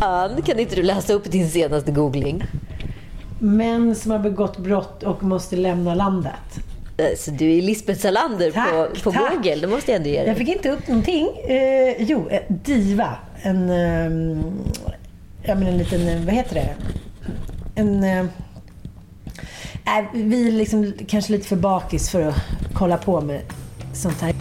Ann, kan inte du läsa upp din senaste googling? Män som har begått brott och måste lämna landet. Eh, Så du är Lisbeth Salander Tack, på, på tack. Google, det måste jag ändå ge Jag dig. fick inte upp någonting. Eh, jo, eh, Diva. En, eh, ja, men en liten, eh, vad heter det? En... Eh, vi är liksom kanske lite för bakis för att kolla på med sånt här.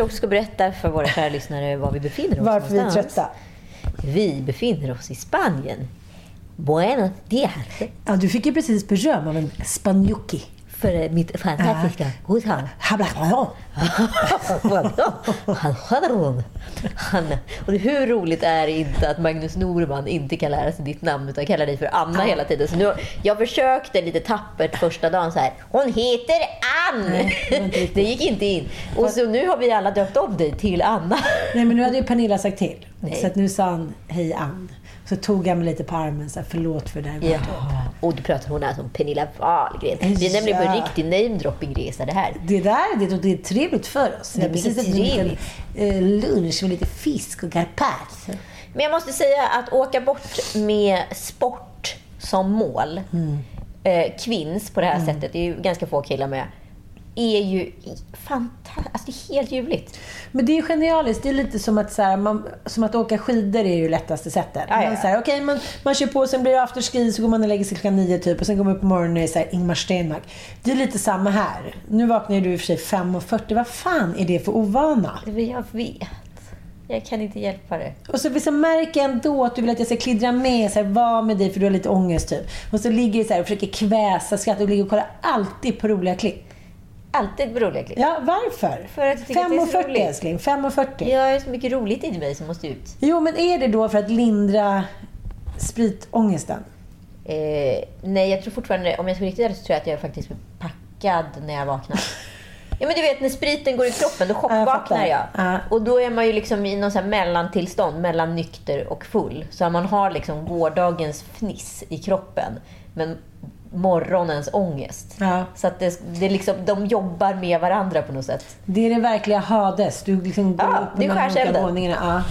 Kanske också ska berätta för våra kära lyssnare var vi befinner oss Varför vi är någonstans. trötta. Vi befinner oss i Spanien. Buenos dias. Ja, du fick ju precis beröm av en För mitt fantastiska uttal. Habla. Han, och hur roligt är det inte att Magnus Norman inte kan lära sig ditt namn utan kallar dig för Anna hela tiden. Så nu, jag försökte lite tappert första dagen så här. Hon heter Ann! det gick inte in. Och så nu har vi alla döpt om dig till Anna. Nej, men nu hade ju Pernilla sagt till. Nej. Så att nu sa han hej Ann. Så tog han mig lite på armen så här, förlåt för det här. Ja. Och du pratar hon är som Pernilla Wahlgren. Vi är nämligen på en riktig namedropping-resa det här. Det där det, det är trevligt för oss. Det är precis liten trevligt. eh, lunch med lite fisk och carpaccio. Men jag måste säga att åka bort med sport som mål, eh, kvinns på det här sättet, det är ju ganska få killar med, är ju fantastiskt. Alltså det är helt ljuvligt. Men det är genialiskt. Det är lite som att, så här, man, som att åka skidor är ju lättaste sättet. Ja, Man, så här, okay, man, man kör på, sen blir det afterski, så går man och lägger sig klockan nio typ. Och sen går man upp på morgonen och är så här, Ingmar Stenmark. Det är lite samma här. Nu vaknar ju du i och för sig 5.40. Vad fan är det för ovana? Jag vet. Jag kan inte hjälpa det. Och så liksom märker jag ändå att du vill att jag ska klidra med, så här, vara med dig för du har lite ångest typ. Och så ligger du så här och försöker kväsa skratt och ligger och kollar alltid på roliga klipp. Alltid klipp. Ja, varför? För att jag tycker att det är så 5.40 roligt. älskling, 5.40. Jag har så mycket roligt i mig som måste ut. Jo, men är det då för att lindra spritångesten? Eh, nej, jag tror fortfarande, om jag ska riktigt så tror jag att jag faktiskt blir packad när jag vaknar. Ja men du vet när spriten går i kroppen, då jag chockvaknar fattar. jag. Ja. Och då är man ju liksom i någon mellantillstånd mellan nykter och full. Så man har liksom gårdagens fniss i kroppen, men morgonens ångest. Ja. Så att det, det är liksom, de jobbar med varandra på något sätt. Det är det verkliga Hades. Du liksom går Ja, upp det är här skärselden. Ja.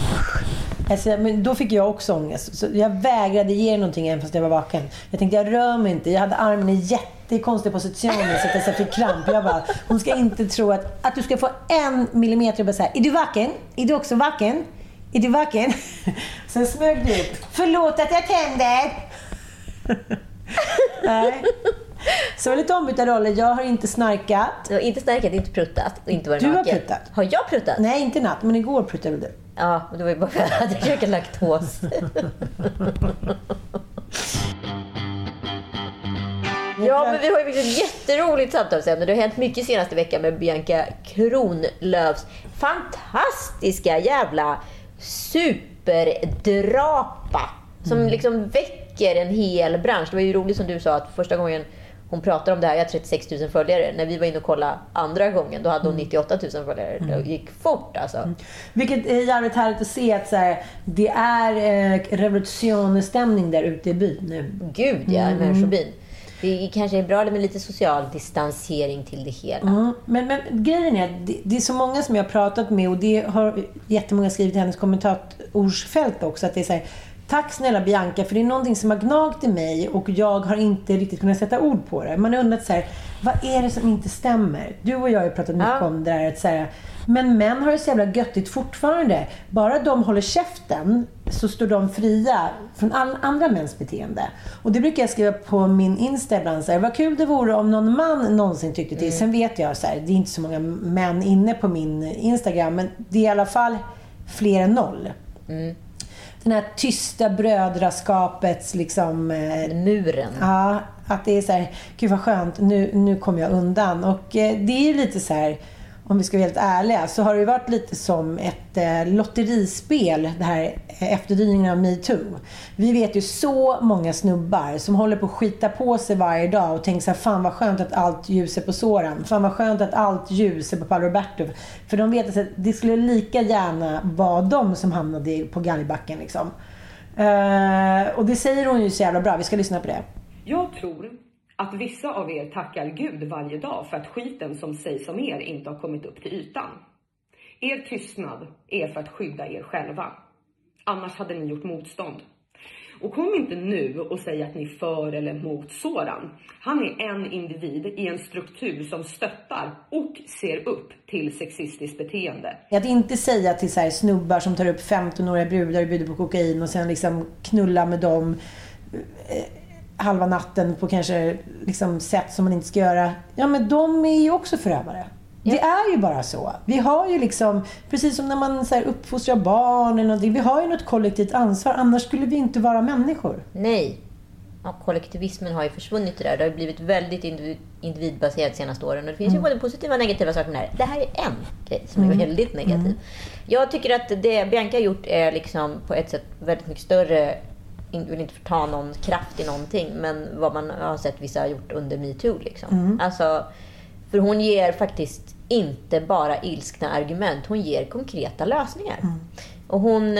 Alltså, men då fick jag också ångest. Så jag vägrade ge någonting även fast jag var vaken. Jag tänkte, jag rör mig inte. Jag hade armen i jättekonstig position så att jag så fick kramp. Jag bara, hon ska inte tro att, att du ska få en millimeter och bara säga, är du vaken? Är du också vaken? Är du vaken? Sen smög du upp. Förlåt att jag tänder! Nej. Så det var lite ombytta roller. Jag har inte snarkat. Jag har inte snarkat, inte pruttat och inte varit Du har naken. pruttat. Har jag pruttat? Nej, inte i natt, men igår pruttade du. Ja, men det var ju bara för att jag hade käkat laktos. Ja, men vi har ju faktiskt ett jätteroligt samtalsämne. Det har hänt mycket senaste veckan med Bianca Kronlöfs fantastiska jävla superdrapa. Som liksom väcker en hel bransch. Det var ju roligt som du sa att första gången hon pratar om det här, jag har 36 000 följare. När vi var inne och kollade andra gången, då hade hon 98 000 följare. Det gick fort alltså. Vilket är jävligt härligt att se att så här, det är eh, revolutionsstämning där ute i byn nu. Gud ja, mm. människobyn. Det kanske är bra med lite social distansering till det hela. Mm. Men, men grejen är att det, det, är så många som jag har pratat med och det har jättemånga skrivit i hennes kommentatorsfält också. Att det är så här, Tack snälla Bianca, för det är någonting som har gnagt i mig och jag har inte riktigt kunnat sätta ord på det. Man har undrat så här, vad är det som inte stämmer? Du och jag har ju pratat mycket ja. om det där att så men män har det så jävla göttigt fortfarande. Bara de håller käften så står de fria från all andra mäns beteende. Och det brukar jag skriva på min Insta ibland. Så här, vad kul det vore om någon man någonsin tyckte till. Mm. Sen vet jag så här, det är inte så många män inne på min Instagram. Men det är i alla fall fler än noll. Mm den här tysta brödraskapets liksom... Eh, Muren. Ja, att det är så här, gud vad skönt, nu, nu kommer jag undan. Och eh, det är lite så här, om vi ska vara helt ärliga, så har det varit lite som ett eh, lotterispel, det här eh, efterdyningarna av metoo. Vi vet ju så många snubbar som håller på att skita på sig varje dag och tänker så här, fan vad skönt att allt ljus är på Soran. Fan vad skönt att allt ljus är på Paolo Roberto. För de vet att det skulle lika gärna vara de som hamnade på galgbacken liksom. Eh, och det säger hon ju så jävla bra. Vi ska lyssna på det. Jag tror att vissa av er tackar Gud varje dag för att skiten som sägs om er inte har kommit upp till ytan. Er tystnad är för att skydda er själva. Annars hade ni gjort motstånd. Och kom inte nu och säg att ni är för eller mot Soran. Han är en individ i en struktur som stöttar och ser upp till sexistiskt beteende. Att inte säga till så snubbar som tar upp 15-åriga brudar och bjuder på kokain och sen liksom knulla med dem eh, halva natten på kanske liksom sätt som man inte ska göra. Ja, men de är ju också förövare. Ja. Det är ju bara så. Vi har ju liksom, precis som när man så här, uppfostrar barn eller någonting, vi har ju något kollektivt ansvar. Annars skulle vi inte vara människor. Nej. Ja, kollektivismen har ju försvunnit det där. Det har blivit väldigt individ, individbaserat de senaste åren. Och det finns mm. ju både positiva och negativa saker med det här. Det här är en grej som är mm. väldigt negativ. Mm. Jag tycker att det Bianca har gjort är liksom på ett sätt väldigt mycket större vill inte förta någon kraft i någonting, men vad man har sett vissa har gjort under metoo. Liksom. Mm. Alltså, för hon ger faktiskt inte bara ilskna argument, hon ger konkreta lösningar. Mm. Och hon,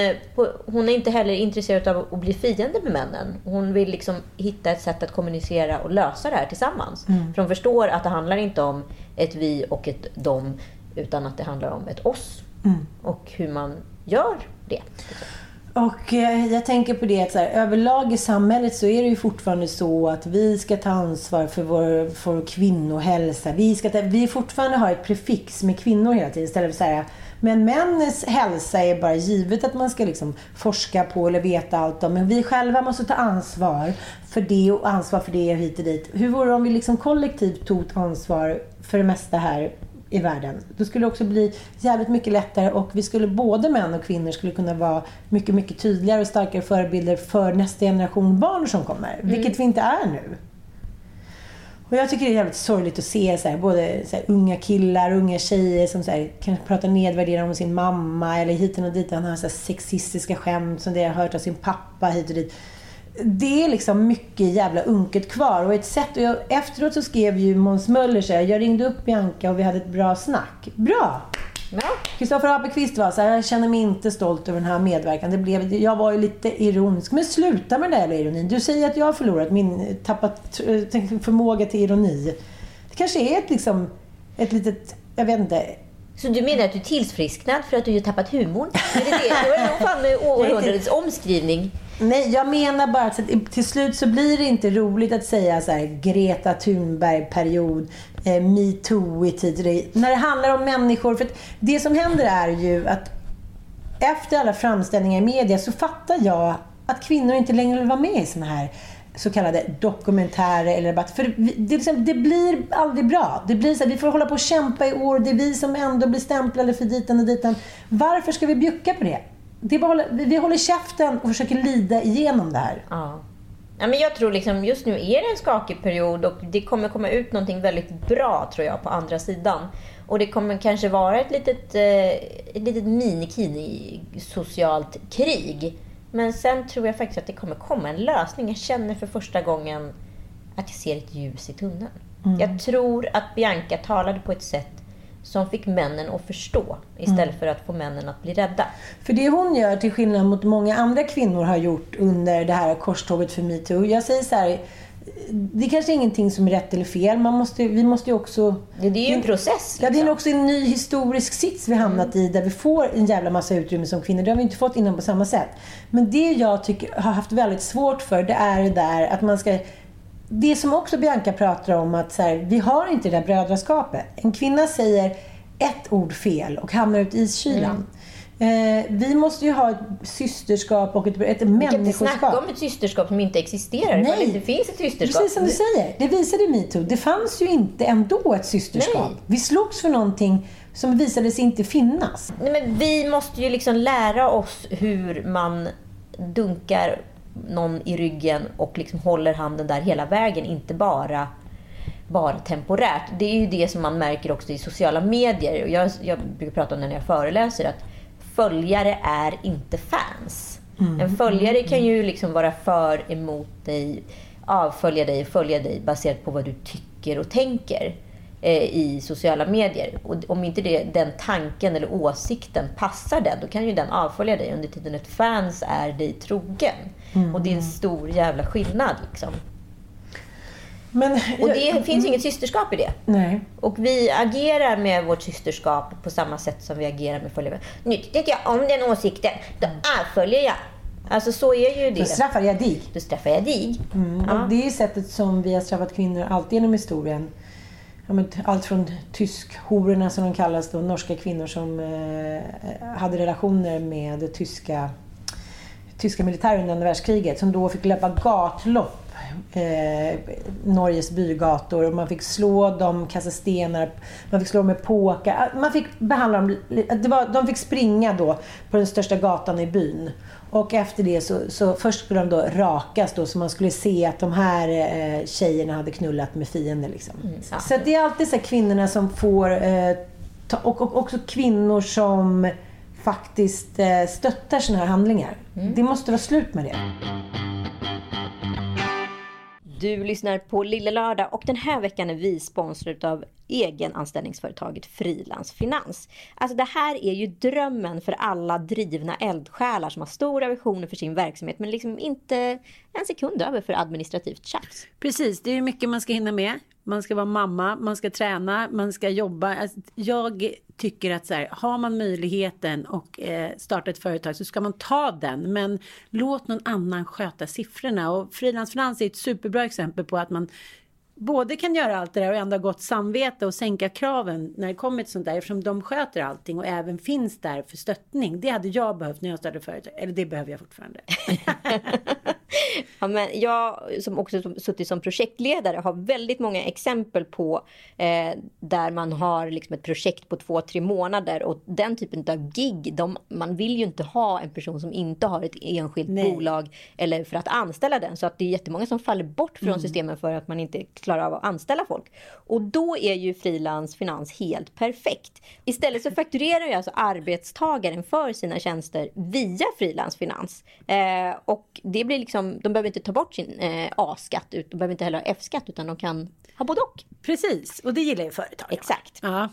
hon är inte heller intresserad av att bli fiende med männen. Hon vill liksom hitta ett sätt att kommunicera och lösa det här tillsammans. Mm. För hon förstår att det handlar inte om ett vi och ett dom, utan att det handlar om ett oss. Mm. Och hur man gör det. Och eh, jag tänker på det att så här, överlag i samhället så är det ju fortfarande så att vi ska ta ansvar för vår, för kvinnohälsa. Vi, ska ta, vi fortfarande har ett prefix med kvinnor hela tiden istället för att säga men männens hälsa är bara givet att man ska liksom forska på eller veta allt om. Men vi själva måste ta ansvar för det och ansvar för det och hit och dit. Hur vore det om vi liksom kollektivt tog ansvar för det mesta här i världen. Då skulle det också bli jävligt mycket lättare och vi skulle, både män och kvinnor, skulle kunna vara mycket, mycket tydligare och starkare förebilder för nästa generation barn som kommer. Mm. Vilket vi inte är nu. Och jag tycker det är jävligt sorgligt att se så här, både så här, unga killar och unga tjejer som så här, kanske pratar nedvärderande om sin mamma eller hit och dit. Han har så sexistiska skämt som det har hört av sin pappa hit och dit det är liksom mycket jävla unket kvar. Och ett sätt, och jag, efteråt så skrev ju Måns Möller så här, jag ringde upp Bianca och vi hade ett bra snack. Bra! Kristoffer ja. Appelqvist var så här, jag känner mig inte stolt över den här medverkan. Det blev, jag var ju lite ironisk. Men sluta med den där ironin. Du säger att jag har förlorat min, tappat förmåga till ironi. Det kanske är ett, liksom, ett litet, jag vet inte, så du menar att du är tillfrisknad för att du har tappat humorn? Är det det? Då är det nog fan århundradets omskrivning. Nej, jag menar bara att till slut så blir det inte roligt att säga så här Greta Thunberg-period, eh, metoo i tid När det handlar om människor. För det som händer är ju att efter alla framställningar i media så fattar jag att kvinnor inte längre vill vara med i såna här så kallade dokumentärer eller debatter. För det, liksom, det, blir aldrig bra. Det blir så här, vi får hålla på och kämpa i år. Det är vi som ändå blir stämplade för ditan och ditan. Varför ska vi bjucka på det? Det bara, vi håller käften och försöker lida igenom det här. Ja. Ja, men jag tror liksom just nu är det en skakig period och det kommer komma ut någonting väldigt bra tror jag på andra sidan. Och det kommer kanske vara ett litet, eh, ett litet minikini socialt krig. Men sen tror jag faktiskt att det kommer komma en lösning. Jag känner för första gången att jag ser ett ljus i tunneln. Mm. Jag tror att Bianca talade på ett sätt som fick männen att förstå istället Mm. för att få männen att bli rädda. För det hon gör, till skillnad mot många andra kvinnor har gjort under det här korståget för metoo. Jag säger så här, det är kanske ingenting som är rätt eller fel. Man måste, vi måste ju också... Det, det är ju en process. Ja, det är liksom. också en ny historisk sits vi hamnat i där vi får en jävla massa utrymme som kvinnor. Det har vi inte fått innan på samma sätt. Men det jag tycker har haft väldigt svårt för, det är det där att man ska... Det som också Bianca pratar om, att så här, vi har inte det där brödraskapet. En kvinna säger ett ord fel och hamnar ut i iskylan. Eh, vi måste ju ha ett systerskap och ett, ett Vi kan inte människoskap. snacka om ett systerskap som inte existerar. Nej. Det finns ett systerskap. Precis som du säger. Det visade metoo. Det fanns ju inte ändå ett systerskap. Nej. Vi slogs för någonting som visade sig inte finnas. Nej, men vi måste ju liksom lära oss hur man dunkar någon i ryggen och liksom håller handen där hela vägen, inte bara, bara temporärt. Det är ju det som man märker också i sociala medier. Och Jag, jag brukar prata om det när jag föreläser, att följare är inte fans. En följare kan ju liksom vara för emot dig, avfölja dig och följa dig baserat på vad du tycker och tänker i sociala medier. Och om inte det, den tanken eller åsikten passar den, då kan ju den avfölja dig under tiden ett fans är dig trogen. Och det är en stor jävla skillnad. Liksom. Men, Och det finns inget systerskap i det. Nej. Och vi agerar med vårt systerskap på samma sätt som vi agerar med följare. Nu tycker jag om den åsikten, då avföljer jag. Alltså så är ju Då det. straffar jag dig. Då straffar jag dig. Mm. Och det är sättet som vi har straffat kvinnor alltid genom historien. Ja, men allt från tyskhororna som de kallas då, norska kvinnor som eh, hade relationer med tyska, tyska militärer under andra världskriget. Som då fick löpa gatlopp eh, Norges bygator och man fick slå dem, kasta stenar, man fick slå dem med påkar. Ah, man fick behandla dem, det var, de fick springa då på den största gatan i byn. Och efter det så, så först skulle de då rakas då så man skulle se att de här eh, tjejerna hade knullat med fiender. Liksom. ja. Så det är alltid så kvinnorna som får, eh, ta, och, och också kvinnor som faktiskt eh, stöttar såna här handlingar. Det måste vara slut med det. Du lyssnar på Lille Lördag och den här veckan är vi sponsrade av egenanställningsföretaget Frilans Finans. Alltså det här är ju drömmen för alla drivna eldsjälar som har stora visioner för sin verksamhet men liksom inte en sekund över för administrativt tjafs. Precis, det är mycket man ska hinna med. Man ska vara mamma, man ska träna, man ska jobba. Alltså, Jag tycker att så här, har man möjligheten och eh, starta ett företag så ska man ta den. Men låt någon annan sköta siffrorna. Och Frilansfinans är ett superbra exempel på att man både kan göra allt det där och ändå ha gott samvete och sänka kraven när det kommer till sånt där eftersom de sköter allting och även finns där för stöttning. Det hade jag behövt när jag startade företag. Eller det behöver jag fortfarande. Ja, men jag som också suttit som projektledare har väldigt många exempel på eh, där man har liksom ett projekt på två, tre månader och den typen av gig. De, man vill ju inte ha en person som inte har ett enskilt Nej. bolag eller för att anställa den. Så att det är jättemånga som faller bort från Mm. systemen för att man inte klarar av att anställa folk. Och då är ju frilans finans helt perfekt. Istället så fakturerar ju alltså arbetstagaren för sina tjänster via frilansfinans. Eh, och det blir liksom, de behöver inte ta bort sin eh, A-skatt, de behöver inte heller ha F-skatt utan de kan ha både och. Precis, och det gillar ju företag. Exakt. Ja,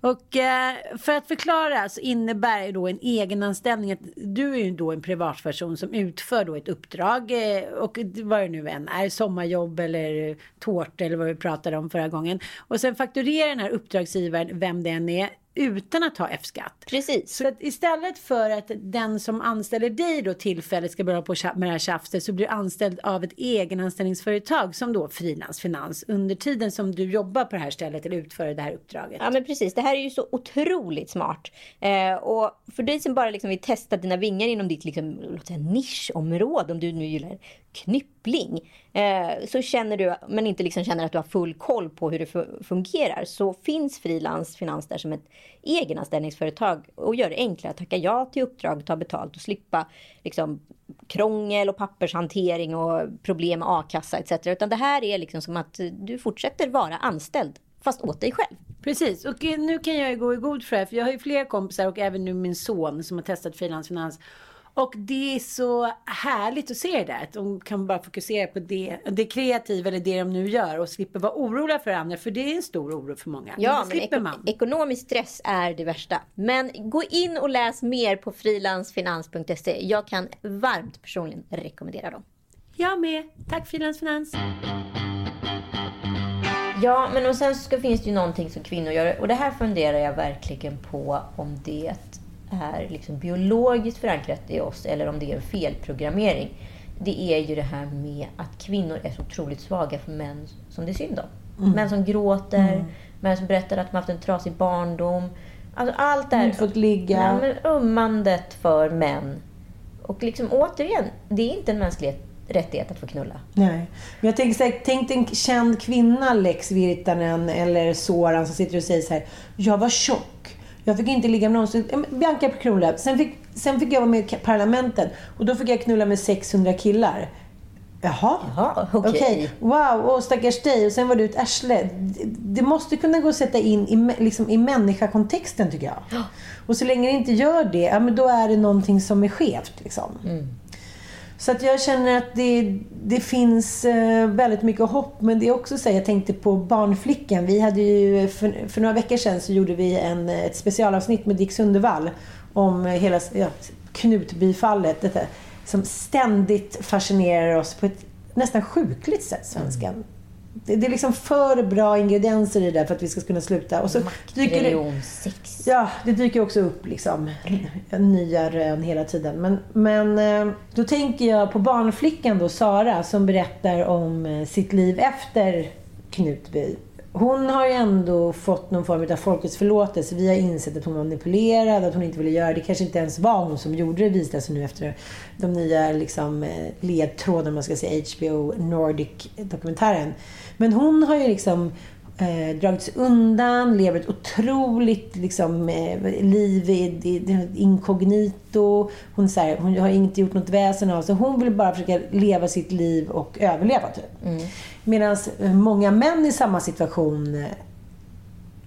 och eh, för att förklara så innebär ju då en egenanställning att du är ju då en privatperson som utför då ett uppdrag eh, och vad det nu än är, sommarjobb eller tårta eller vad vi pratade om förra gången. Och sen fakturerar den här uppdragsgivaren, vem det än är, utan att ha F-skatt. Precis. Så att istället för att den som anställer dig då tillfälligt ska börja på med det här tjafset så blir du anställd av ett egenanställningsföretag som då frilansfinans under tiden som du jobbar på det här stället eller utför det här uppdraget. Ja men precis, det här är ju så otroligt smart. Eh, och för dig som bara liksom vill testa dina vingar inom ditt liksom, låt säga, nischområde, om du nu gillar koppling eh, så känner du, men inte liksom känner att du har full koll på hur det fungerar, så finns Frilans Finans där som ett egenanställningsföretag och gör det enklare att tacka ja till uppdrag, ta betalt och slippa liksom, krångel och pappershantering och problem med a-kassa etc. Utan det här är liksom som att du fortsätter vara anställd, fast åt dig själv. Precis, och nu kan jag ju gå i god för det här, för jag har ju flera kompisar och även nu min son som har testat frilansfinans. Och det är så härligt att se det där. Att de kan bara fokusera på det, det kreativa eller det de nu gör och slipper vara oroliga för andra. För det är en stor oro för många. Ja, men slipper eko- man. ekonomisk stress är det värsta. Men gå in och läs mer på frilansfinans.se. Jag kan varmt personligen rekommendera dem. Jag med. Tack Frilans Finans. Ja, men och sen så finns det ju någonting som kvinnor gör. Och det här funderar jag verkligen på om det är liksom biologiskt förankrat i oss eller om det är en felprogrammering. Det är ju det här med att kvinnor är så otroligt svaga för män som det är synd om. Män som gråter, män som berättar att de haft en trasig barndom. Alltså allt det här. Inte fått ligga. Ja, men ummandet för män. Och liksom återigen, det är inte en mänsklig rättighet att få knulla. Nej. Men jag tänker så här, tänk en känd kvinna, Lex Virtanen eller Soran, som sitter och säger så här. Jag var tjock. Jag fick inte ligga med någon. Men Bianca Kronlöf. Sen fick, sen fick jag vara med i parlamentet. Och då fick jag knulla med 600 killar. Jaha. Jaha, okej. Wow, åh, stackars dig. Och sen var du ett arsle. Det, måste kunna gå att sätta in i, liksom, i människakontexten, tycker jag. Och så länge det inte gör det, ja, men då är det någonting som är skevt. Liksom. Så att jag känner att det, det finns eh, väldigt mycket hopp. Men det är också så jag tänkte på Barnflickan. Vi hade ju, för, för några veckor sedan så gjorde vi en, ett specialavsnitt med Dick Sundevall om hela ja, Knutbyfallet. Detta, som ständigt fascinerar oss på ett nästan sjukligt sätt, svenskan. Mm. Det, det är liksom för bra ingredienser i det där för att vi ska kunna sluta. Och så dyker det, sex. Ja, det dyker också upp liksom nya rön hela tiden. Men, men eh, då tänker jag på barnflickan då, Sara, som berättar om eh, sitt liv efter Knutby. Hon har ju ändå fått någon form av folkets förlåtelse. Vi har insett att hon var manipulerad, att hon inte ville göra det. kanske inte ens var hon som gjorde det, visar sig nu efter de nya liksom, ledtrådarna, man ska säga, HBO Nordic-dokumentären. Men hon har ju liksom eh, dragits undan, lever ett otroligt liksom, eh, liv i, i, inkognito. Hon, så här, hon har inte gjort något väsen av sig. Hon vill bara försöka leva sitt liv och överleva. Typ. Medan många män i samma situation, eh,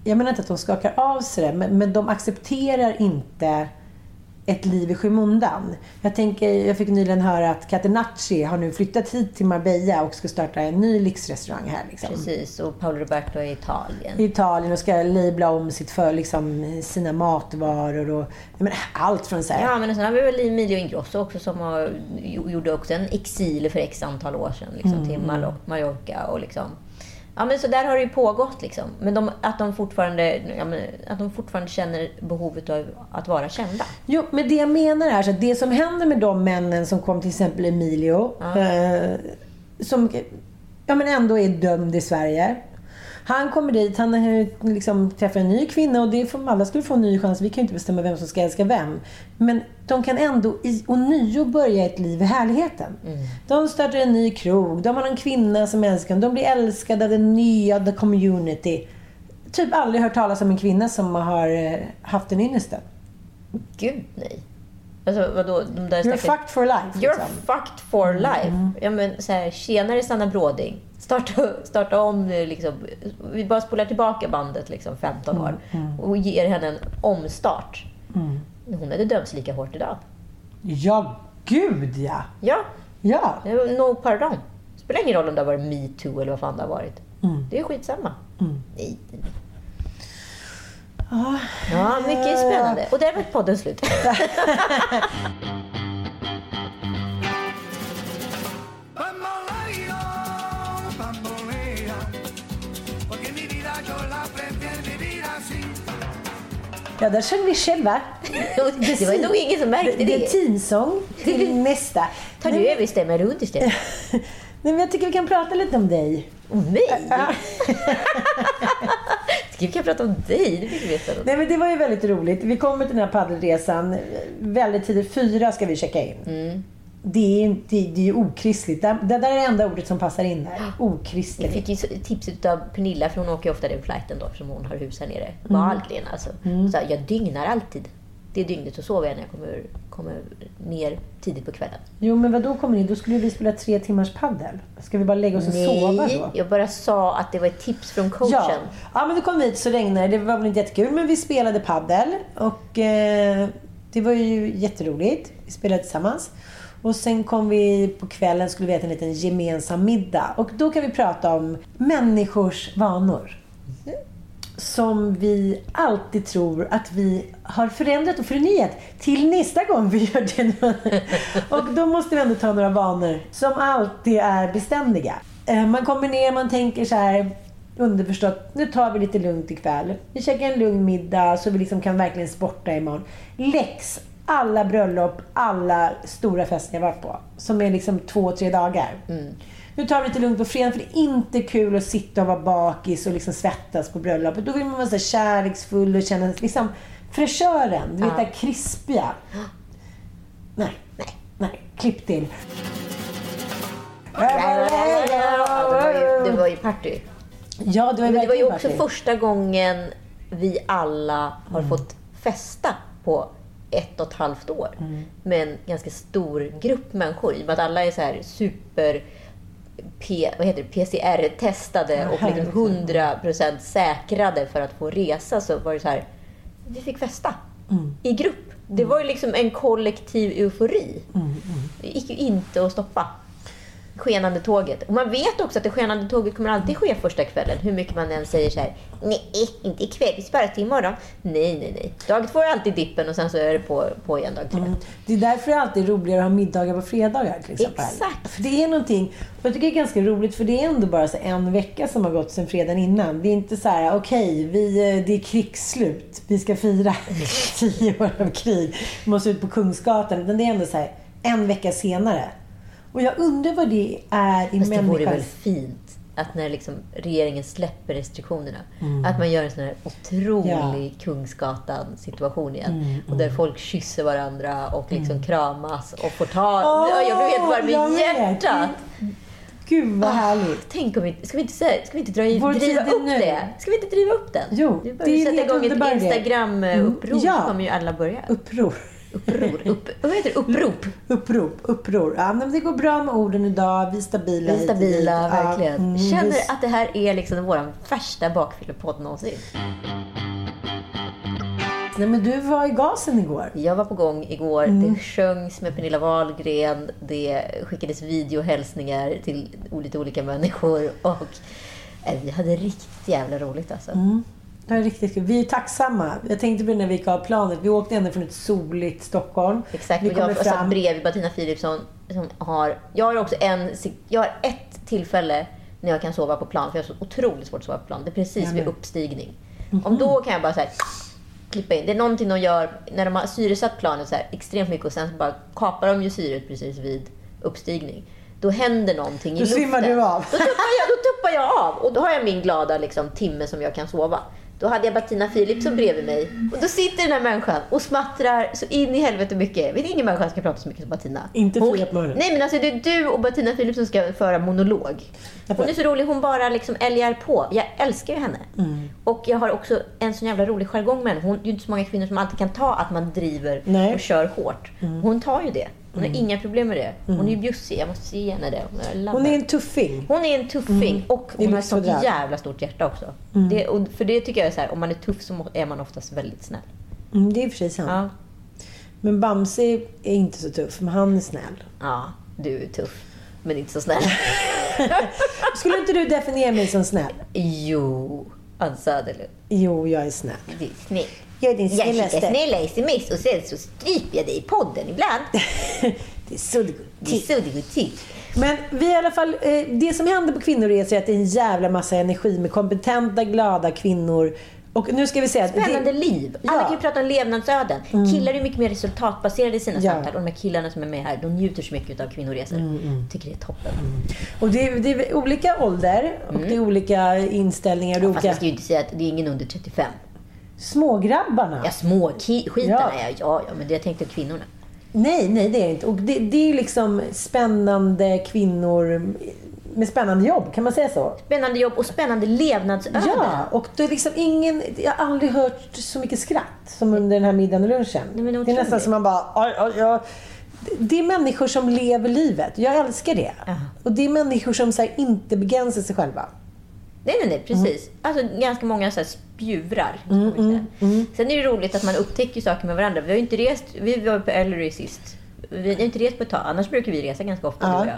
jag menar inte att de skakar av sig det, men, men de accepterar inte ett liv i skymundan. Jag, tänker, jag fick nyligen höra att Catenacci har nu flyttat hit till Marbella och ska starta en ny lyxrestaurang här. Liksom Precis, och Paolo Roberto är i Italien. i Italien och ska labla om sitt för, liksom, sina matvaror och menar, allt från så här. Ja, men sen har vi väl Emilio Ingrosso också som har, gjorde också en exil för x antal år sedan liksom, till Mal- Mallorca. Och liksom. Ja, men så där har det ju pågått. Liksom. Men de, att, de fortfarande, ja, men, att de fortfarande känner behovet av att vara kända. Jo, men det jag menar är så att det som händer med de männen som kom till exempel Emilio, eh, som ja, men ändå är dömd i Sverige. Han kommer dit, han liksom träffar en ny kvinna och det får, alla skulle få en ny chans. Vi kan ju inte bestämma vem som ska älska vem. Men de kan ändå i, ånyo börja ett liv i härligheten. De startar en ny krog, de har en kvinna som älskar dem, de blir älskade av den nya the community. Typ aldrig hört talas om en kvinna som har eh, haft en ynnesten. Gud, nej. Alltså vadå? De där You're fucked for life. You're Liksom. fucked for life. Ja, men, så här, tjenare Sanna Bråding. Starta, starta om nu. Liksom. Vi bara spolar tillbaka bandet liksom, 15 år och ger henne en omstart. Hon hade dömts lika hårt idag. Ja, gud ja! Ja, Ja. det no pardon. spelar ingen roll om det har varit metoo eller vad fan det har varit. Det är skitsamma. Nej. Ja, mycket spännande. Och där var podden slut. Ja, där sjöng vi själva. Det var nog ingen som märkte Det är det. teamsång till nästa. Tar du över stämmer runt istället? Nej, men jag tycker vi kan prata lite om dig. Om mig? Vi kan prata om dig? Det fick vi veta. Nej, men det var ju väldigt roligt. Vi kommer till den här paddelresan väldigt tidigt. Fyra ska vi checka in. Mm. Det, är, det, det är ju okristligt. Det, det där är det enda ordet som passar in där. Jag Okristligt. fick ju så- tipset av Pernilla, för hon åker ju ofta den flighten då, eftersom hon har hus här nere. Mm. Valgren alltså. Så här, jag dygnar alltid. Det dygnet så sover jag när jag kommer, kommer ner tidigt på kvällen. Jo, men vad då kommer ni? Då skulle vi spela tre timmars paddel. Ska vi bara lägga oss och sova då? jag bara sa att det var ett tips från coachen. Ja. ja, men då kom vi hit så regnade det. Det var väl inte jättekul, men vi spelade paddel. Och eh, Det var ju jätteroligt. Vi spelade tillsammans. Och sen kom vi på kvällen skulle vi äta en liten gemensam middag. Och då kan vi prata om människors vanor. Som vi alltid tror att vi har förändrat och förnyat till nästa gång vi gör det. och då måste vi ändå ta några vanor som alltid är beständiga. Eh, Man kommer ner, man tänker så här underförstått, nu tar vi lite lugnt ikväll. Vi käkar en lugn middag så vi liksom kan verkligen sporta imorgon. Läx alla bröllop, alla stora fester jag varit på. Som är liksom två, tre dagar. Nu tar vi lite lugnt på fredag för det är inte kul att sitta och vara bakis och liksom svettas på bröllopet. Då vill man vara så kärleksfull och känna liksom fräschören. Du vet här krispiga. Nej, nej, nej. Klipp till. Ja, det var ju, ju party. Ja, det var, Men det var ju också party. första gången vi alla har fått festa på ett och ett halvt år. Med en ganska stor grupp människor. I och med att alla är så här super P, vad heter det, PCR-testade och liksom härligt. 100% säkrade för att få resa så var det så här, vi fick festa i grupp. Det var ju liksom en kollektiv eufori. Det gick ju inte att stoppa. Skenande tåget. Och man vet också att det skenande tåget kommer alltid ske första kvällen. Hur mycket man än säger så här, nej, inte ikväll, vi sparar till imorgon. Nej, nej, nej. Dag två är alltid dippen och sen så är det på, på igen dag tre. Det är därför det alltid är roligare att ha middagar på fredagar till exempel. Exakt. För det är någonting, och jag tycker det är ganska roligt för det är ändå bara så en vecka som har gått sedan fredagen innan. Det är inte så här, okej, vi, eh, det är krigsslut. Vi ska fira tio år av krig. Vi måste ut på Kungsgatan. Utan det är ändå så här, en vecka senare. Och jag undrar vad det är i Fast det vore människans... väl fint att när liksom regeringen släpper restriktionerna, Mm. att man gör en sån här otrolig Kungsgatan-situation igen. Mm, Och där folk kysser varandra och liksom kramas och får ta... Åh, jag blir helt varm i vet. hjärtat. Gud vad Ah, härligt. Tänk om vi, ska vi inte, ska vi inte dra Vår driva upp nu. det? Ska vi inte driva upp den? Jo, vi det är en sätta helt igång ett idé. Instagram-upprop Mm, ja. kommer ju alla börja. Uppror. Uppror. Upp, vad heter det? Upprop. Upprop, uppror. Ja, men det går bra med orden idag. Vi är stabila. Vi är stabila, dit. Ja, verkligen. mm, Känner vi- att det här är liksom vår värsta bakfyllepodd någonsin. Nej, men du var i gasen igår. Jag var på gång igår. Mm. Det sjöngs med Pernilla Wahlgren. Det skickades videohälsningar till lite olika människor. Och eh, vi hade riktigt jävla roligt alltså. Mm. Det är riktigt kul. Vi är tacksamma. Jag tänkte på det när vi gick av planet. Vi åkte ändå från ett soligt Stockholm. Exakt. Vi Och jag kommer satt fram. bredvid Bettina Philipsson som har... Jag har också en... Jag har ett tillfälle när jag kan sova på plan. För jag har så otroligt svårt att sova på plan. Det är precis vid uppstigning. Mhm. Om då kan jag bara så här, klippa in. Det är någonting de gör när de har syresatt planet så här, extremt mycket och sen bara kapar de ju syret precis vid uppstigning. Då händer någonting i Då luften. svimmar du av. Då tuppar, jag, då tuppar jag av och då har jag min glada liksom, timme som jag kan sova. Då hade jag Bettina Philipsson bredvid mig och då sitter den här människan och smattrar så in i helvete mycket. Vet ingen människa ska prata så mycket som Bettina. Inte Hon-. Nej men alltså det är du och Bettina Philipsson ska föra monolog. Hon är så rolig, hon bara liksom älgar på. Jag älskar ju henne. Mm. Och jag har också en sån jävla rolig jargong med henne. Hon, det är ju inte så många kvinnor som alltid kan ta att man driver Nej. Mm. och kör hårt. Hon tar ju det. Hon har inga problem med det. Hon är ju bjussig, jag måste ge henne det. Hon är en tuffing. Hon är en tuffing och I hon har ett sånt jävla stort hjärta också. Det, och för det tycker jag är så här, om man är tuff så är man oftast väldigt snäll. Mm, det är i och för sig sant. Ja, Men Bamse är inte så tuff, men han är snäll. ja du är tuff. Men inte så snäll. Skulle inte du definiera mig som snäll? jo, Ann Söderlund. Jo, jag är snäll. Du är snäll. Jag är din Jag skickar snällaste. snälla sms och sen så stryper jag dig i podden ibland. Det är till. Men vi i alla fall, eh, det som händer på kvinnoresor är att det är en jävla massa energi med kompetenta, glada kvinnor. Och nu ska vi säga Spännande det, liv. Alla Ja. Mm. kan ju prata om levnadsöden. Killar är mycket mer resultatbaserade i sina Ja. samtal. Och de här killarna som är med här, de njuter så mycket av kvinnoresor. Mm, Tycker det är toppen. och det, är, det är olika ålder och det är olika inställningar. Det är Fast jag olika ska ju inte säga att det är ingen under 35. Smågrabbarna. Ja, små ki- skitarna Ja. ja. ja, ja, men det jag tänkte kvinnorna. Nej, nej det är det inte. Och det, det är liksom spännande kvinnor med spännande jobb, kan man säga så? Spännande jobb och spännande levnadsöden. Ja, och det är liksom ingen... Jag har aldrig hört så mycket skratt som under den här middagen och lunchen. Nej, men det är nästan som man bara... Oj, oj, oj. Det är människor som lever livet. Jag älskar det. Och det är människor som så inte begränsar sig själva. Nej, nej, nej, precis. Alltså ganska många så här spjurar. Mm, man säga. Sen är det roligt att man upptäcker saker med varandra. Vi har inte rest, vi var på Ellery sist. Vi har inte rest på ett tag, annars brukar vi resa ganska ofta Ja. du och jag.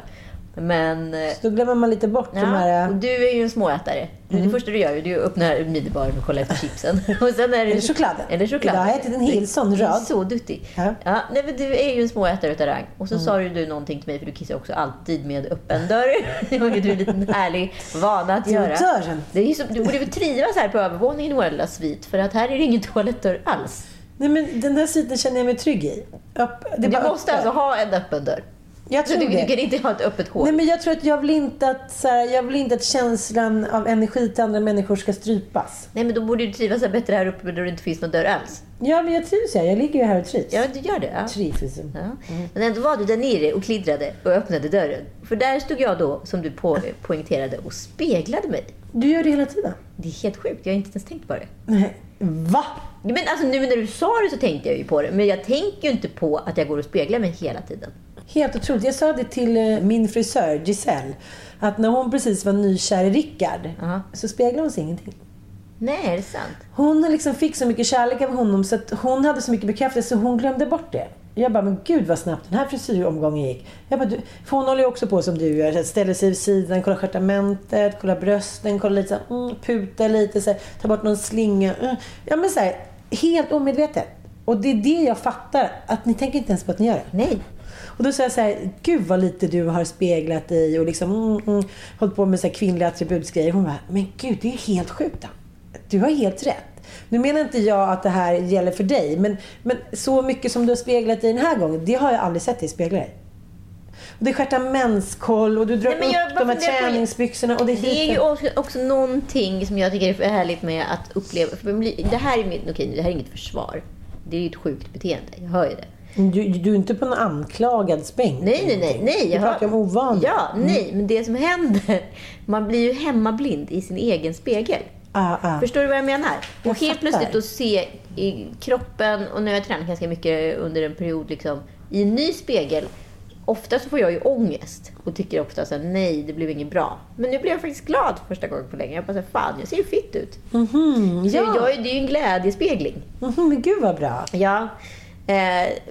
Men... eh, Då glömmer man lite bort de Ja, här... och du är ju en småätare. Det första du gör är att du öppnar minibaren och kollar efter chipsen. Och sen är det, Eller chokladen. Eller chokladen. Idag har jag ätit en hel sån Du är så duktig. Ja. Ja, nej, men du är ju en småätare utav rang. Och så sa ju du någonting till mig, för du kissar också alltid med öppen dörr. Det har ju du en liten härlig vana att göra. dörren. Det är ju som, du borde väl trivas här på övervåningen i vår lilla svit, för att här är det ingen toalettdörr alls. Nej, men den här sidan känner jag mig trygg i. Är Du måste öppet. alltså ha en öppen dörr. Jag tror du, du det. kan inte ha ett öppet hål. Nej, men jag tror att jag vill inte att, så här, jag vill inte att känslan av energi till andra människor ska strypas. Nej, men då borde du trivas här bättre här uppe där det inte finns någon dörr alls. Ja, men jag trivs här. Jag ligger ju här och trivs. Ja, du gör det. Ja. Trivs liksom. Ja. Men ändå var du där nere och kliddrade och öppnade dörren. För där stod jag då, som du på, poängterade, och speglade mig. Du gör det hela tiden. Det är helt sjukt, jag har inte ens tänkt på det. Nej. Va? Men alltså nu när du sa det så tänkte jag ju på det. Men jag tänker ju inte på att jag går och speglar mig hela tiden. Helt otroligt. Jag sa det till eh, min frisör Giselle. Att när hon precis var nykär i Rickard Ja. så speglade hon sig ingenting. Nej, är det sant? Hon liksom fick så mycket kärlek av honom så att hon hade så mycket bekräftelse så hon glömde bort det. Jag bara, men gud vad snabbt den här frisyromgången gick. Jag bara, du, för hon håller ju också på som du gör. Ställer sig vid sidan, kollar stjärtamentet, kollar brösten, kollar lite så här, mm, putar lite, så här, tar bort någon slinga. Mm. Ja men så här, helt omedvetet. Och det är det jag fattar, att ni tänker inte ens på att ni gör det. Nej. Och då säger jag så här, gud vad lite du har speglat dig och liksom mm, mm, hållit på med så här kvinnliga attributsgrejer. Hon bara, men gud det är helt sjukt. Du har helt rätt. Nu menar inte jag att det här gäller för dig, men, men så mycket som du har speglat dig den här gången, det har jag aldrig sett dig spegla dig. Och det är stjärtamentskoll och du drar Nej, upp de här träningsbyxorna och det är Det är ju också, också någonting som jag tycker är härligt med att uppleva. För det här är mitt, okej, det här är inget försvar. Det är ju ett sjukt beteende, jag hör ju det. Du, du är inte på någon anklagad späng. Nej, nej, nej. nej jag pratar om ovana. Ja, nej. Men det som händer, man blir ju hemmablind i sin egen spegel. Ah, ah. Förstår du vad jag menar? Jag och helt fattar. plötsligt att se i kroppen, och nu har jag tränat ganska mycket under en period, liksom, i en ny spegel. Ofta så får jag ju ångest och tycker ofta så här, nej, det blev inget bra. Men nu blev jag faktiskt glad första gången på länge. Jag bara, så här, fan, jag ser ju fitt ut. Mhm, Så ja. jag, det är ju en glädjespegling. Mhm, men gud vad bra. Ja. Eh,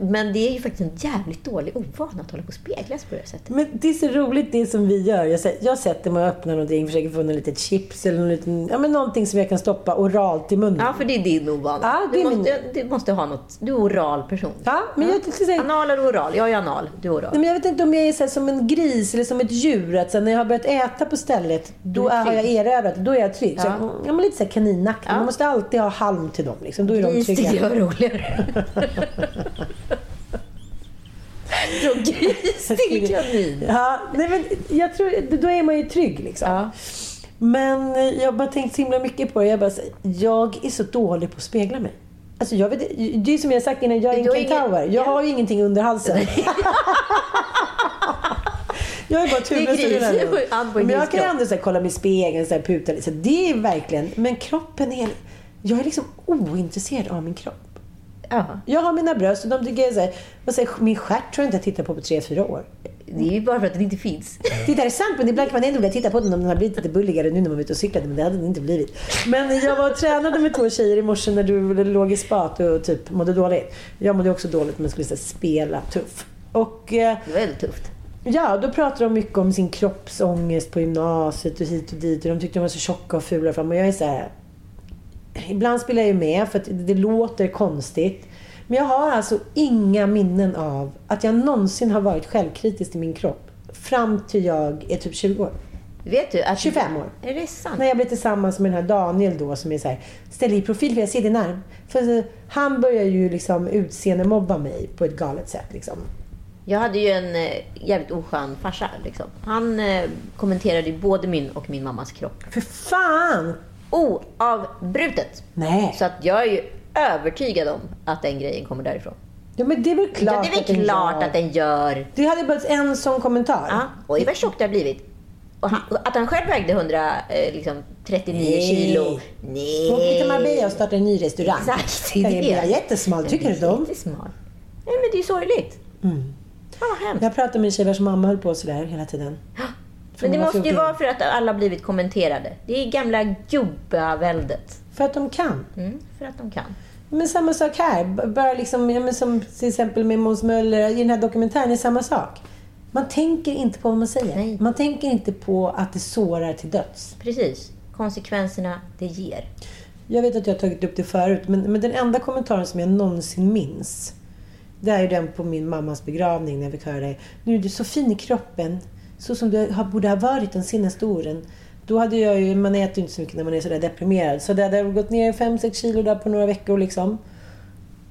men det är ju faktiskt en jävligt dålig ovana att hålla på och speglas på det sättet. Men det är så roligt det som vi gör. Jag, sä- jag sätter mig och öppnar någonting, försöker få något litet chips eller någon liten, ja, men någonting som jag kan stoppa oralt i munnen. Ja, för det är din ovana. Ja, det du, min- måste, du måste ha något. Du är oral person. Ja, men jag här- Anal eller oral? Jag är anal, du är oral. Nej, men jag vet inte om jag är så som en gris eller som ett djur. Att så när jag har börjat äta på stället, då är har jag erövrat. Då är jag trygg. Ja. jag, ja, men lite så här kaninaktig. Ja. Man måste alltid ha halm till dem. Liksom. Då är de Gris tycker trygga. jag är roligare. Från gris till kanin. Ja, nej, men jag tror, då är man ju trygg. Liksom. Ja. Men jag har bara tänkt så himla mycket på det. Jag, bara, jag är så dålig på att spegla mig. Alltså jag vet, det är som jag sagt innan, jag är en kentaur. Jag Ja. har ju ingenting under halsen. jag är bara är huvud Men jag kan ändå så här, kolla mig i spegeln, så här, puta lite. Det är verkligen, men kroppen är... Jag är liksom ointresserad av min kropp. Ja. Jag har mina bröst och de tycker jag är så här, vad säger, min stjärt tror jag inte jag tittar på på tre, fyra år. Det är ju bara för att den inte finns. Det är sant, men ibland kan man ändå vilja titta på den om den har blivit lite bulligare nu när man var ute och cyklade, men det hade den inte blivit. Men jag var och tränade med två tjejer i morse när du låg i spat och typ mådde dåligt. Jag mådde också dåligt men skulle här, spela tuff. Och eh, Det var väldigt tufft. ja, då pratade de mycket om sin kroppsångest på gymnasiet och hit och dit. Och de tyckte de var så tjocka och fula. Och jag är så här... Ibland spelar jag ju med för att det låter konstigt. Men jag har alltså inga minnen av att jag någonsin har varit självkritisk till min kropp. Fram till jag är typ 20 år. Vet du att... 25 år. Är det sant? När jag blev tillsammans med den här Daniel då som är så här, ställ i profil för jag ser din arm. För han börjar ju liksom utseendemobba mig på ett galet sätt liksom. Jag hade ju en eh, jävligt oskön farsa. Liksom. Han eh, kommenterade ju både min och min mammas kropp. För fan! Oavbrutet. Nej. Så att jag är ju övertygad om att den grejen kommer därifrån. Ja, men det är väl klart ja, det är att den väl klart gör. att den gör. Det hade behövts en sån kommentar. Ja, oj vad tjockt det har blivit. Och han, att han själv vägde 139 liksom, 39 Nej. kilo. Nej. Åk till Marbella och starta en ny restaurang. Exakt. Den det är bara jättesmal, tycker du inte? Jättesmal. Nej men det är ju sorgligt. Mm. Fan vad hemskt. Jag pratade med en tjej vars mamma höll på sådär hela tiden. Men det måste ju 14. vara för att alla blivit kommenterade. Det är gamla gubbaväldet. För att de kan. Mm, för att de kan. Men samma sak här. Bara liksom, ja, som till exempel med Måns Möller i den här dokumentären, det är samma sak. Man tänker inte på vad man säger. Nej. Man tänker inte på att det sårar till döds. Precis. Konsekvenserna det ger. Jag vet att jag har tagit upp det förut, men, men den enda kommentaren som jag någonsin minns, det är den på min mammas begravning när jag fick höra det. Nu är du så fin i kroppen, så som har, borde ha varit de senaste åren. Då hade jag ju, man äter ju inte så mycket när man är sådär deprimerad, så det hade gått ner 5-6 kilo där på några veckor liksom.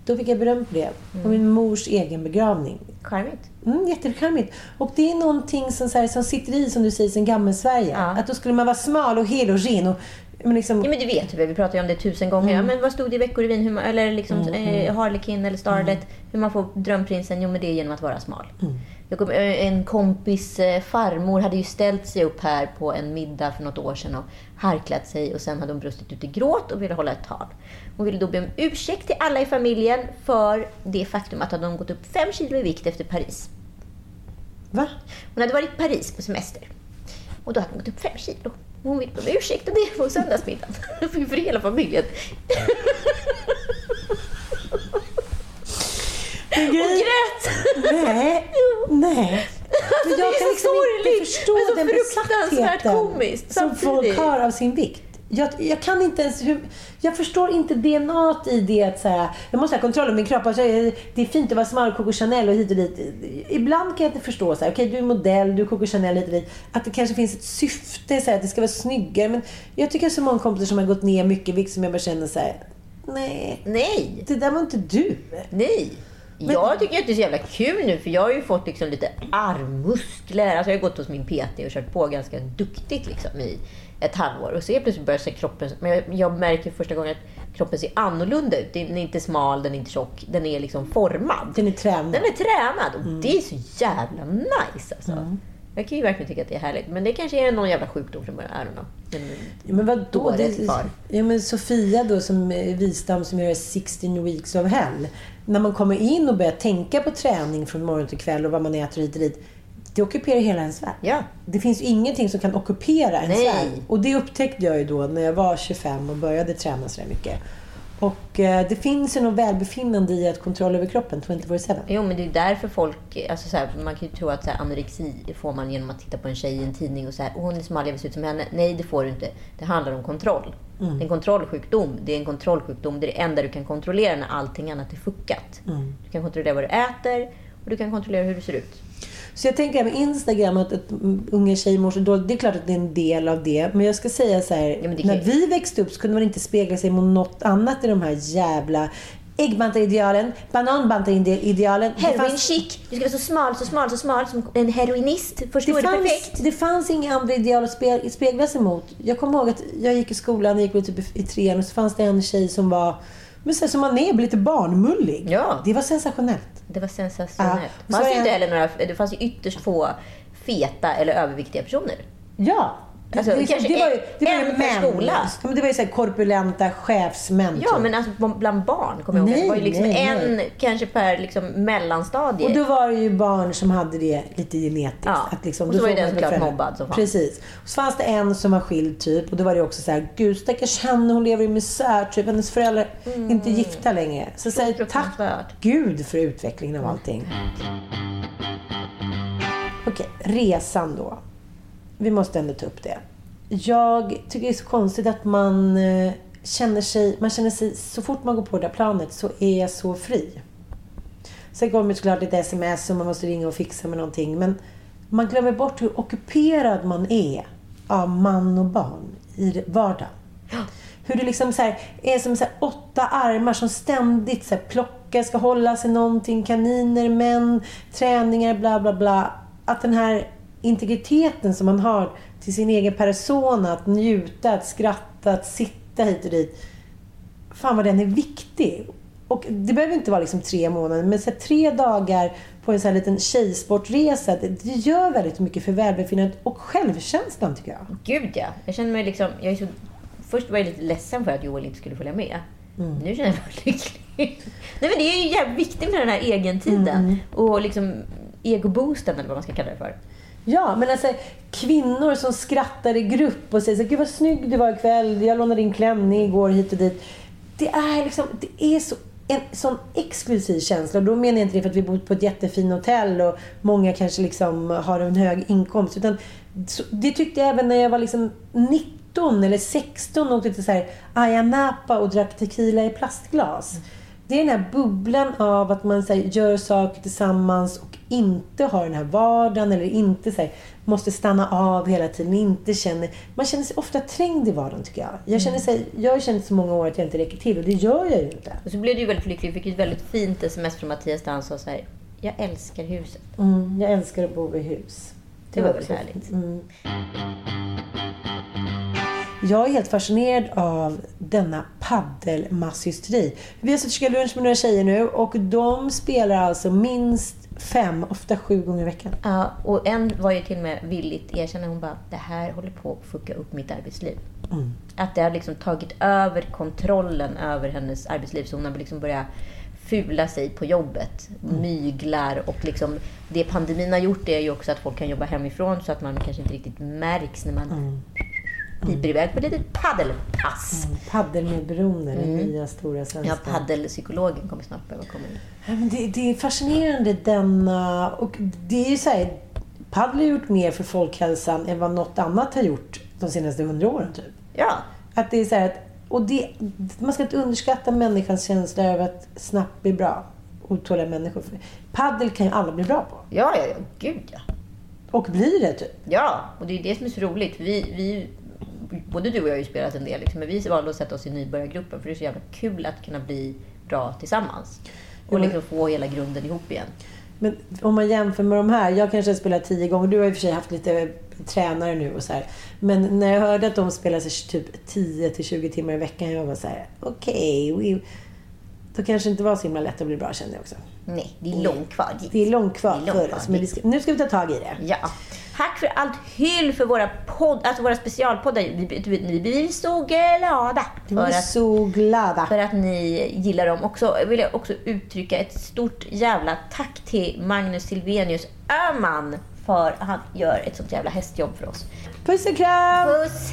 Då fick jag beröm för det. På min mors egen begravning. Charmigt. Mm, jättecharmigt. Och det är någonting som, så här, som sitter i, som du säger, sen gammel-Sverige. Ja. Att då skulle man vara smal och hel och ren. Och, men liksom, Ja men du vet väl, vi pratar ju om det tusen gånger. Ja, men vad stod det i Veckorevyn? Hur man, eller liksom eh, Harlekin eller Starlet. Hur man får drömprinsen? Jo men det är genom att vara smal. Jag kom, eh, en kompis eh, farmor hade ju ställt sig upp här på en middag för något år sedan och harklat sig och sen hade hon brustit ut i gråt och ville hålla ett tal. Hon ville då be om ursäkt till alla i familjen för det faktum att hon hade gått upp fem kilo i vikt efter Paris. Va? Hon hade varit i Paris på semester. Och då hade hon gått upp fem kilo. Hon ville be om ursäkt och det på söndagsmiddagen. För hela familjen. Grej- grät! Nej. Nej. Men det är jag kan så liksom sorgligt, inte förstå men så den fruktansvärt besattheten komiskt som folk har av sin vikt. Jag, jag kan inte ens... Hur, jag förstår inte DNA i det att så här, jag måste ha kontroll över min kropp. Alltså, det är fint att vara smal, Coco Chanel och hit och dit. Ibland kan jag inte förstå så här, okej du är modell, du är Coco Chanel hit och dit. Att det kanske finns ett syfte, så här, att det ska vara snyggare. Men jag tycker jag så många kompisar som har gått ner mycket vikt som jag bara känner så här, nej, Nej, det där var inte du. nej. Jag tycker att det är så jävla kul nu för jag har ju fått liksom lite armmuskler. Alltså jag har gått hos min PT och kört på ganska duktigt liksom i ett halvår. Och så helt plötsligt börjar kroppen... Men jag, jag märker första gången att kroppen ser annorlunda ut. Den är inte smal, den är inte tjock. Den är liksom formad. Den är tränad. Den är tränad och det är så jävla nice alltså. Jag kan ju verkligen tycka att det är härligt. Men det kanske är någon jävla sjukdom från början. I don't know. Men, Ja, men vadå? Det, ja, men Sofia då som Wistam som gör 16 weeks of hell. När man kommer in och börjar tänka på träning från morgon till kväll och vad man äter hit och dit. Det ockuperar hela ens värld. Ja. Det finns ju ingenting som kan ockupera ens Nej. värld. Och det upptäckte jag ju då när jag var 25 och började träna så mycket. Och eh, det finns ju något välbefinnande i att kontroll över kroppen 24-7. Jo, men det är därför folk... Alltså så här, man kan ju tro att så här, anorexi får man genom att titta på en tjej i en tidning och så här, "Åh, hon är smal, jag vill se ut som henne. Nej, det får du inte. Det handlar om kontroll. Det är en kontrollsjukdom. Det är en kontrollsjukdom. Det är det enda du kan kontrollera när allting annat är fuckat. Du kan kontrollera vad du äter och du kan kontrollera hur du ser ut. Så jag tänker med Instagram att, att unga tjejer mår så dåligt. Det är klart att det är en del av det. Men jag ska säga så här. Ja, när ju- vi växte upp så kunde man inte spegla sig mot något annat i de här jävla äggbantaridealen, bananbantaridealen. Heroin fanns- chic. Du ska vara så smal, så smal, så smal som en heroinist. Förstår det fanns, Perfekt. det fanns inga andra ideal att spe- spegla sig mot. Jag kommer ihåg att jag gick i skolan, jag gick typ i- i trean och så fanns det en tjej som var men så här, som man är, lite barnmullig. Ja. Det var sensationellt. Det var sensationellt. Ja. Det fanns ju inte heller några, det fanns ju ytterst få feta eller överviktiga personer. Ja. Alltså, det, kanske det var ju, det var ju en per män. skola. Ja, men Det var ju så här korpulenta chefsmän. Ja, typ. men alltså bland barn kommer jag ihåg. Nej, Det var ju liksom nej, en nej. kanske per liksom, mellanstadie. Och då var det ju barn som hade det lite genetiskt. Ja. Att liksom, Och så var ju den såklart mobbad som fan. Precis. Och så fanns det en som var skild typ. Och då var det också så här, gud stackars henne, hon lever i misär. Typ. Hennes föräldrar är inte gifta längre. Så säg tack fruktansvärt. gud för utvecklingen av allting. Okej, resan då. Vi måste ändå ta upp det. Jag tycker det är så konstigt att man eh, känner sig, man känner sig, så fort man går på det där planet så är jag så fri. Sen kommer såklart lite sms och man måste ringa och fixa med någonting. Men man glömmer bort hur ockuperad man är av man och barn i vardagen. Hur det liksom så här, är som så här åtta armar som ständigt så här plockar, ska hålla sig någonting, kaniner, män, träningar, bla bla bla. Att den här integriteten som man har till sin egen persona, att njuta, att skratta, att sitta hit och dit. Fan vad den är viktig. Och det behöver inte vara liksom tre månader, men så tre dagar på en sån här liten tjejsportresa, det, gör väldigt mycket för välbefinnandet och självkänslan tycker jag. Gud ja. Jag känner mig liksom... Jag är så, först var jag lite ledsen för att Joel inte skulle följa med. Nu känner jag mig lycklig. Nej men det är ju jävligt viktigt med den här egentiden. Och liksom egoboosten eller vad man ska kalla det för. Ja, men alltså kvinnor som skrattar i grupp och säger så, Gud vad snygg du var ikväll, jag lånade din klänning igår hit och dit. Det är liksom, det är så en sån exklusiv känsla. Och då menar jag inte det för att vi bor på ett jättefint hotell och många kanske liksom har en hög inkomst. Utan det tyckte jag även när jag var liksom 19 eller 16 och åkte till så här Ayia Napa och drack tequila i plastglas. Det är den här bubblan av att man här, gör saker tillsammans inte har den här vardagen eller inte så här, måste stanna av hela tiden. Inte känner, man känner sig ofta trängd i vardagen tycker jag. Jag, känner sig, jag har känt så många år att jag inte räcker till och det gör jag ju inte. Och så blev du ju väldigt lycklig. Vi fick ett väldigt fint sms från Mattias där han sa så här. Jag älskar huset. Mm, jag älskar att bo i hus. Det var var väldigt också- härligt. Mm. Jag är helt fascinerad av denna paddelmasshysteri. Vi har suttit och käkat lunch med några tjejer nu och de spelar alltså minst fem, ofta sju gånger i veckan. Ja, och en var ju till och med villigt erkänna. Hon bara, det här håller på att fucka upp mitt arbetsliv. Att det har liksom tagit över kontrollen över hennes arbetsliv. Så hon har liksom börjat fula sig på jobbet. Myglar och liksom det pandemin har gjort är ju också att folk kan jobba hemifrån så att man kanske inte riktigt märks när man piper iväg på ett litet paddelpass. Paddelmedberoende, den nya stora svenska. Ja, paddelpsykologen kommer snart behöva komma in. Ja, men det, det är fascinerande denna... Och det är ju så här, paddel har gjort mer för folkhälsan än vad något annat har gjort de senaste hundra åren. Typ. Ja, Att det är så här att, och det, man ska inte underskatta människans känsla över att snabbt bli bra. Otåliga människor. Paddel kan ju alla bli bra på. ja, ja, ja. gud ja. Och blir det typ. Ja, och det är det som är så roligt. Vi, vi, både du och jag har ju spelat en del, liksom, men vi valde att sätta oss i nybörjargruppen för det är så jävla kul att kunna bli bra tillsammans. Och Ja. liksom få hela grunden ihop igen. Men om man jämför med de här. Jag kanske har spelat tio gånger. Du har i och för sig haft lite tränare nu och så här. Men när jag hörde att de spelar sig typ 10 till 20 timmar i veckan. Jag var så här, okej. we- då kanske det inte var så himla lätt att bli bra kände jag också. Nej, det är långt kvar dit. Det är långt kvar Det är långt för kvar oss. Men vi ska, nu ska vi ta tag i det. Ja. Tack för allt hyll för våra, podd, alltså våra specialpoddar. Vi, vi, vi blir så glada Vi för är så glada. för att ni gillar dem. Också vill jag också uttrycka ett stort jävla tack till Magnus Silvenius Öhman för att han gör ett sånt jävla hästjobb för oss. Puss och kram! Puss!